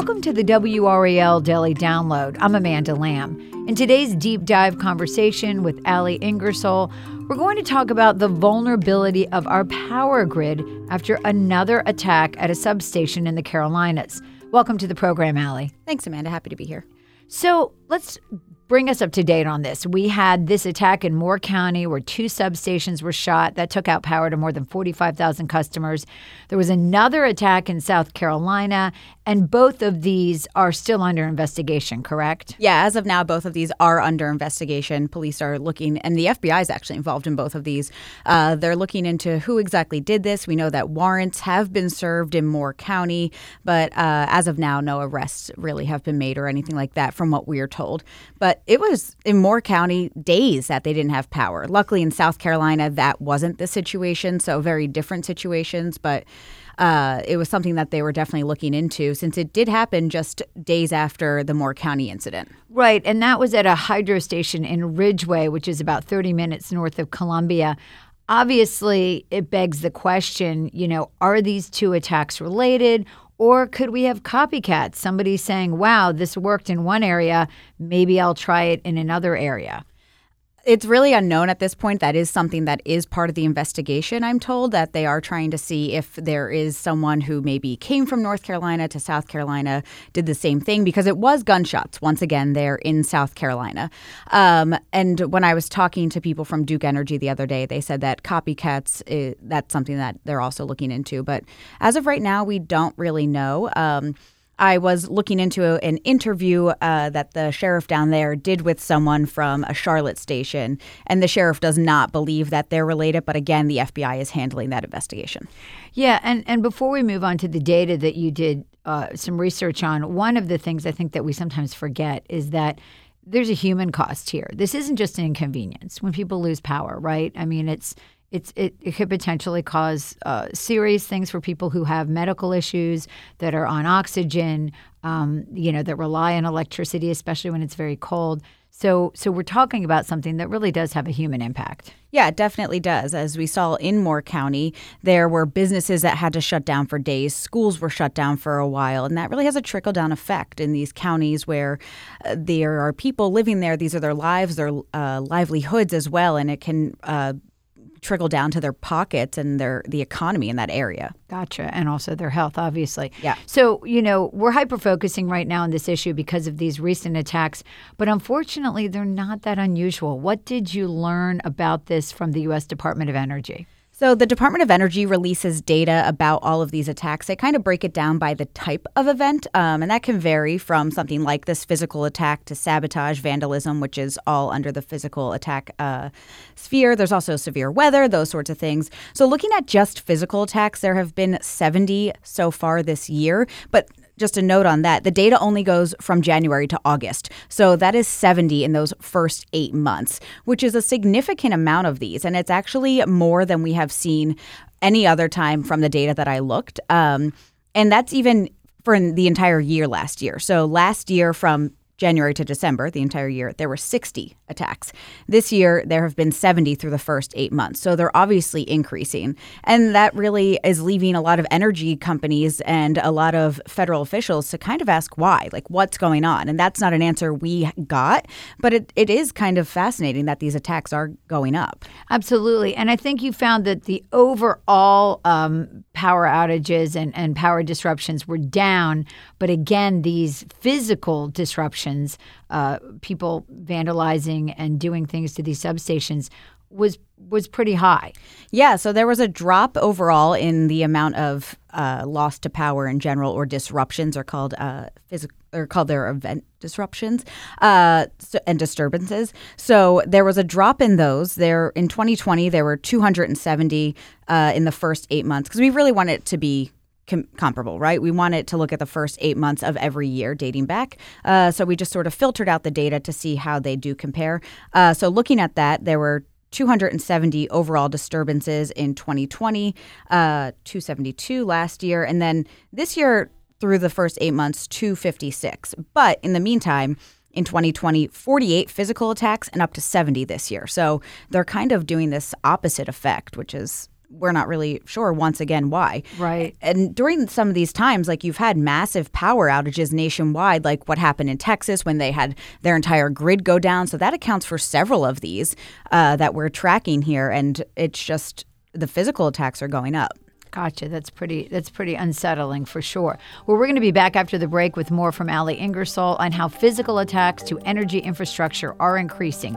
Welcome to the WRAL Daily Download. I'm Amanda Lamb. In today's deep dive conversation with Ali Ingersoll, we're going to talk about the vulnerability of our power grid after another attack at a substation in the Carolinas. Welcome to the program, Ali. Thanks, Amanda. Happy to be here. So let's bring us up to date on this. We had this attack in Moore County where two substations were shot. That took out power to more than 45,000 customers. There was another attack in South Carolina, and both of these are still under investigation, correct? Yeah, as of now, both of these are under investigation. Police are looking, and the FBI is actually involved in both of these. Uh, they're looking into who exactly did this. We know that warrants have been served in Moore County, but uh, as of now, no arrests really have been made or anything like that, from what we are told. But it was in Moore County days that they didn't have power. Luckily, in South Carolina, that wasn't the situation. So, very different situations. But uh, it was something that they were definitely looking into since it did happen just days after the Moore County incident. Right. And that was at a hydro station in Ridgeway, which is about 30 minutes north of Columbia. Obviously, it begs the question you know, are these two attacks related? Or could we have copycats? Somebody saying, wow, this worked in one area, maybe I'll try it in another area it's really unknown at this point. That is something that is part of the investigation, I'm told, that they are trying to see if there is someone who maybe came from North Carolina to South Carolina, did the same thing, because it was gunshots, once again, there in South Carolina. Um, and when I was talking to people from Duke Energy the other day, they said that copycats, is, that's something that they're also looking into. But as of right now, we don't really know. Um, I was looking into an interview uh, that the sheriff down there did with someone from a Charlotte station, and the sheriff does not believe that they're related. But again, the FBI is handling that investigation. Yeah, and and before we move on to the data that you did uh, some research on, one of the things I think that we sometimes forget is that there's a human cost here. This isn't just an inconvenience when people lose power, right? I mean, it's it's it, it could potentially cause uh, serious things for people who have medical issues that are on oxygen, um, you know, that rely on electricity, especially when it's very cold. So, so we're talking about something that really does have a human impact. Yeah, it definitely does. As we saw in Moore County, there were businesses that had to shut down for days. Schools were shut down for a while, and that really has a trickle down effect in these counties where uh, there are people living there. These are their lives, their uh, livelihoods as well, and it can uh, trickle down to their pockets and their the economy in that area. Gotcha, and also their health, obviously. Yeah. So you know we're hyper focusing right now on this issue because of these recent attacks, but unfortunately they're not that unusual. What did you learn about this from the U.S. Department of Energy? So, the Department of Energy releases data about all of these attacks. They kind of break it down by the type of event, um, and that can vary from something like this physical attack to sabotage, vandalism, which is all under the physical attack uh, sphere. There's also severe weather, those sorts of things. So, looking at just physical attacks, there have been 70 so far this year, but just a note on that the data only goes from January to August. So that is 70 in those first eight months, which is a significant amount of these. And it's actually more than we have seen any other time from the data that I looked. Um, and that's even for the entire year last year. So last year from January to December, the entire year, there were 60 attacks. This year, there have been 70 through the first eight months. So they're obviously increasing. And that really is leaving a lot of energy companies and a lot of federal officials to kind of ask why, like what's going on. And that's not an answer we got, but it, it is kind of fascinating that these attacks are going up. Absolutely. And I think you found that the overall um, power outages and, and power disruptions were down. But again, these physical disruptions, uh, people vandalizing and doing things to these substations was was pretty high. Yeah, so there was a drop overall in the amount of uh, loss to power in general, or disruptions are called uh, phys- they're called their event disruptions uh, so, and disturbances. So there was a drop in those. There in 2020, there were 270 uh, in the first eight months because we really want it to be com- comparable, right? We want it to look at the first eight months of every year dating back. Uh, so we just sort of filtered out the data to see how they do compare. Uh, so looking at that, there were 270 overall disturbances in 2020, uh, 272 last year, and then this year through the first eight months, 256. But in the meantime, in 2020, 48 physical attacks and up to 70 this year. So they're kind of doing this opposite effect, which is we're not really sure once again why. Right. And during some of these times, like you've had massive power outages nationwide, like what happened in Texas when they had their entire grid go down. So that accounts for several of these uh, that we're tracking here. And it's just the physical attacks are going up. Gotcha. That's pretty. That's pretty unsettling for sure. Well, we're going to be back after the break with more from Ali Ingersoll on how physical attacks to energy infrastructure are increasing.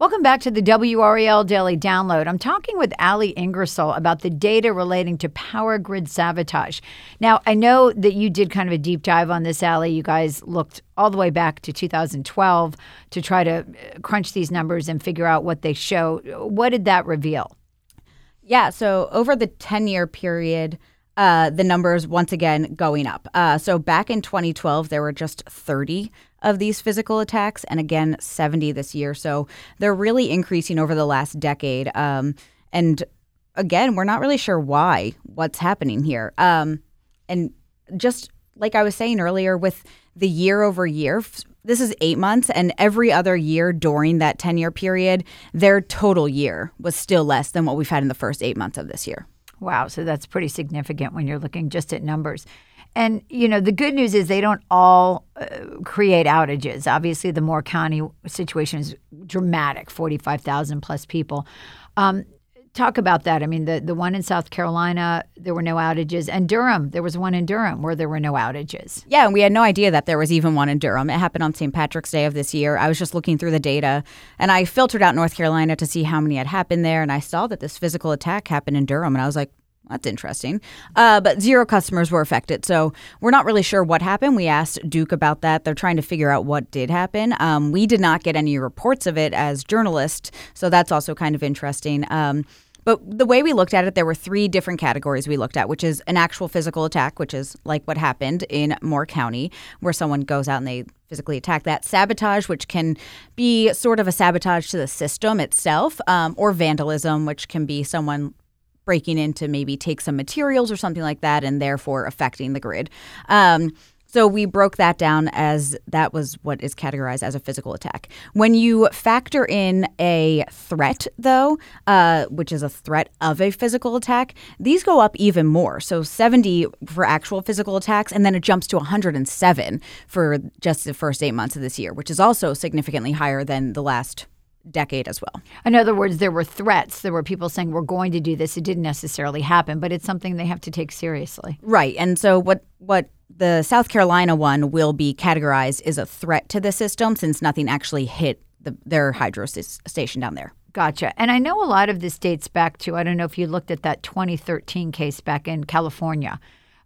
Welcome back to the WRAL Daily Download. I'm talking with Ali Ingersoll about the data relating to power grid sabotage. Now, I know that you did kind of a deep dive on this, Ali. You guys looked all the way back to 2012 to try to uh, crunch these numbers and figure out what they show. What did that reveal? Yeah, so over the 10 year period, uh, the numbers once again going up. Uh, so back in 2012, there were just 30 of these physical attacks, and again, 70 this year. So they're really increasing over the last decade. Um, and again, we're not really sure why, what's happening here. Um, and just like I was saying earlier, with the year over year, this is eight months, and every other year during that 10 year period, their total year was still less than what we've had in the first eight months of this year. Wow, so that's pretty significant when you're looking just at numbers. And you know, the good news is they don't all uh, create outages. Obviously, the Moore County situation is dramatic, forty-five thousand plus people. Um, talk about that. I mean, the the one in South Carolina, there were no outages, and Durham, there was one in Durham where there were no outages. Yeah, and we had no idea that there was even one in Durham. It happened on St. Patrick's Day of this year. I was just looking through the data, and I filtered out North Carolina to see how many had happened there, and I saw that this physical attack happened in Durham, and I was like, that's interesting. Uh, but zero customers were affected. So we're not really sure what happened. We asked Duke about that. They're trying to figure out what did happen. Um, we did not get any reports of it as journalists. So that's also kind of interesting. Um, but the way we looked at it, there were three different categories we looked at, which is an actual physical attack, which is like what happened in Moore County, where someone goes out and they physically attack that. Sabotage, which can be sort of a sabotage to the system itself, um, or vandalism, which can be someone breaking in to maybe take some materials or something like that and therefore affecting the grid. Um, so we broke that down as that was what is categorized as a physical attack. When you factor in a threat, though, uh, which is a threat of a physical attack, these go up even more. So 70 for actual physical attacks, and then it jumps to 107 for just the first eight months of this year, which is also significantly higher than the last decade as well. In other words, there were threats. There were people saying, we're going to do this. It didn't necessarily happen, but it's something they have to take seriously. Right. And so what, what the South Carolina one will be categorized as a threat to the system since nothing actually hit the, their hydro station down there. Gotcha. And I know a lot of this dates back to, I don't know if you looked at that 2013 case back in California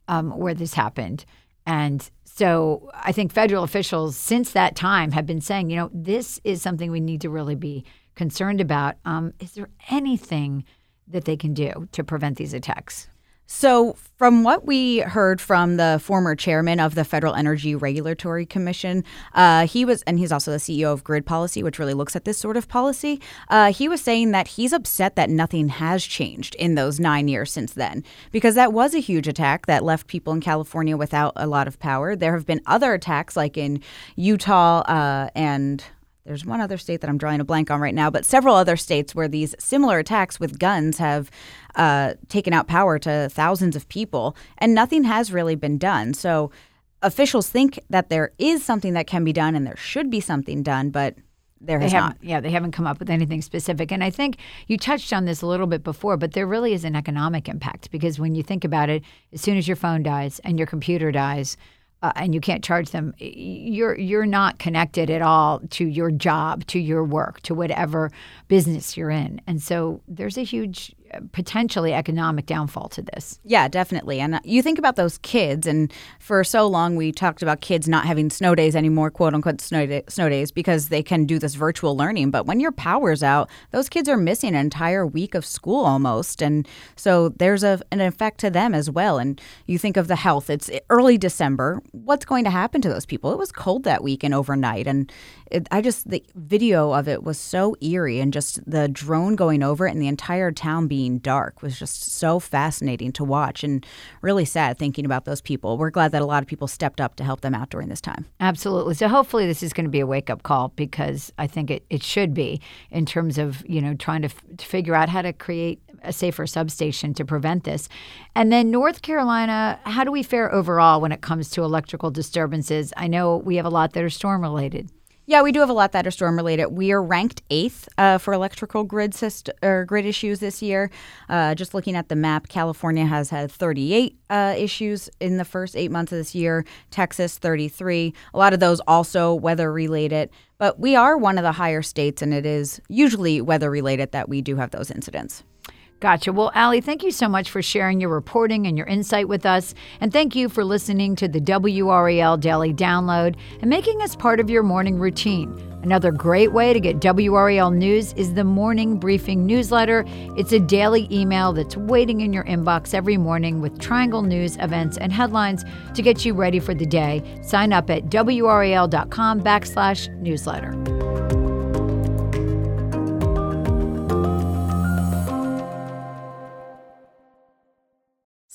um, where this happened. And so I think federal officials since that time have been saying, you know, this is something we need to really be concerned about. Um, is there anything that they can do to prevent these attacks? So, from what we heard from the former chairman of the Federal Energy Regulatory Commission, uh, he was, and he's also the CEO of Grid Policy, which really looks at this sort of policy. Uh, he was saying that he's upset that nothing has changed in those nine years since then, because that was a huge attack that left people in California without a lot of power. There have been other attacks, like in Utah uh, and there's one other state that I'm drawing a blank on right now, but several other states where these similar attacks with guns have uh, taken out power to thousands of people, and nothing has really been done. So officials think that there is something that can be done and there should be something done, but there has not. Yeah, they haven't come up with anything specific. And I think you touched on this a little bit before, but there really is an economic impact because when you think about it, as soon as your phone dies and your computer dies, uh, and you can't charge them, you're you're not connected at all to your job, to your work, to whatever business you're in, and so there's a huge potentially economic downfall to this. Yeah, definitely. And uh, you think about those kids, and for so long we talked about kids not having snow days anymore, quote unquote snow, day, snow days, because they can do this virtual learning. But when your power's out, those kids are missing an entire week of school almost. And so there's a, an effect to them as well. And you think of the health, it's early December. What's going to happen to those people? It was cold that week and overnight. And it, I just, the video of it was so eerie, and just the drone going over it and the entire town being being dark was just so fascinating to watch and really sad thinking about those people. We're glad that a lot of people stepped up to help them out during this time. Absolutely. So hopefully this is going to be a wake up call because I think it, it should be in terms of, you know, trying to, f- to figure out how to create a safer substation to prevent this. And then North Carolina, how do we fare overall when it comes to electrical disturbances? I know we have a lot that are storm related. Yeah, we do have a lot that are storm related. We are ranked eighth uh, for electrical grid system or grid issues this year. Uh, just looking at the map, California has had 38 uh, issues in the first eight months of this year. Texas 33. A lot of those also weather related. But we are one of the higher states, and it is usually weather related that we do have those incidents. Gotcha. Well, Ali, thank you so much for sharing your reporting and your insight with us. And thank you for listening to the WRAL Daily Download and making us part of your morning routine. Another great way to get WRAL news is the Morning Briefing newsletter. It's a daily email that's waiting in your inbox every morning with Triangle news, events, and headlines to get you ready for the day. Sign up at WRAL.com backslash newsletter.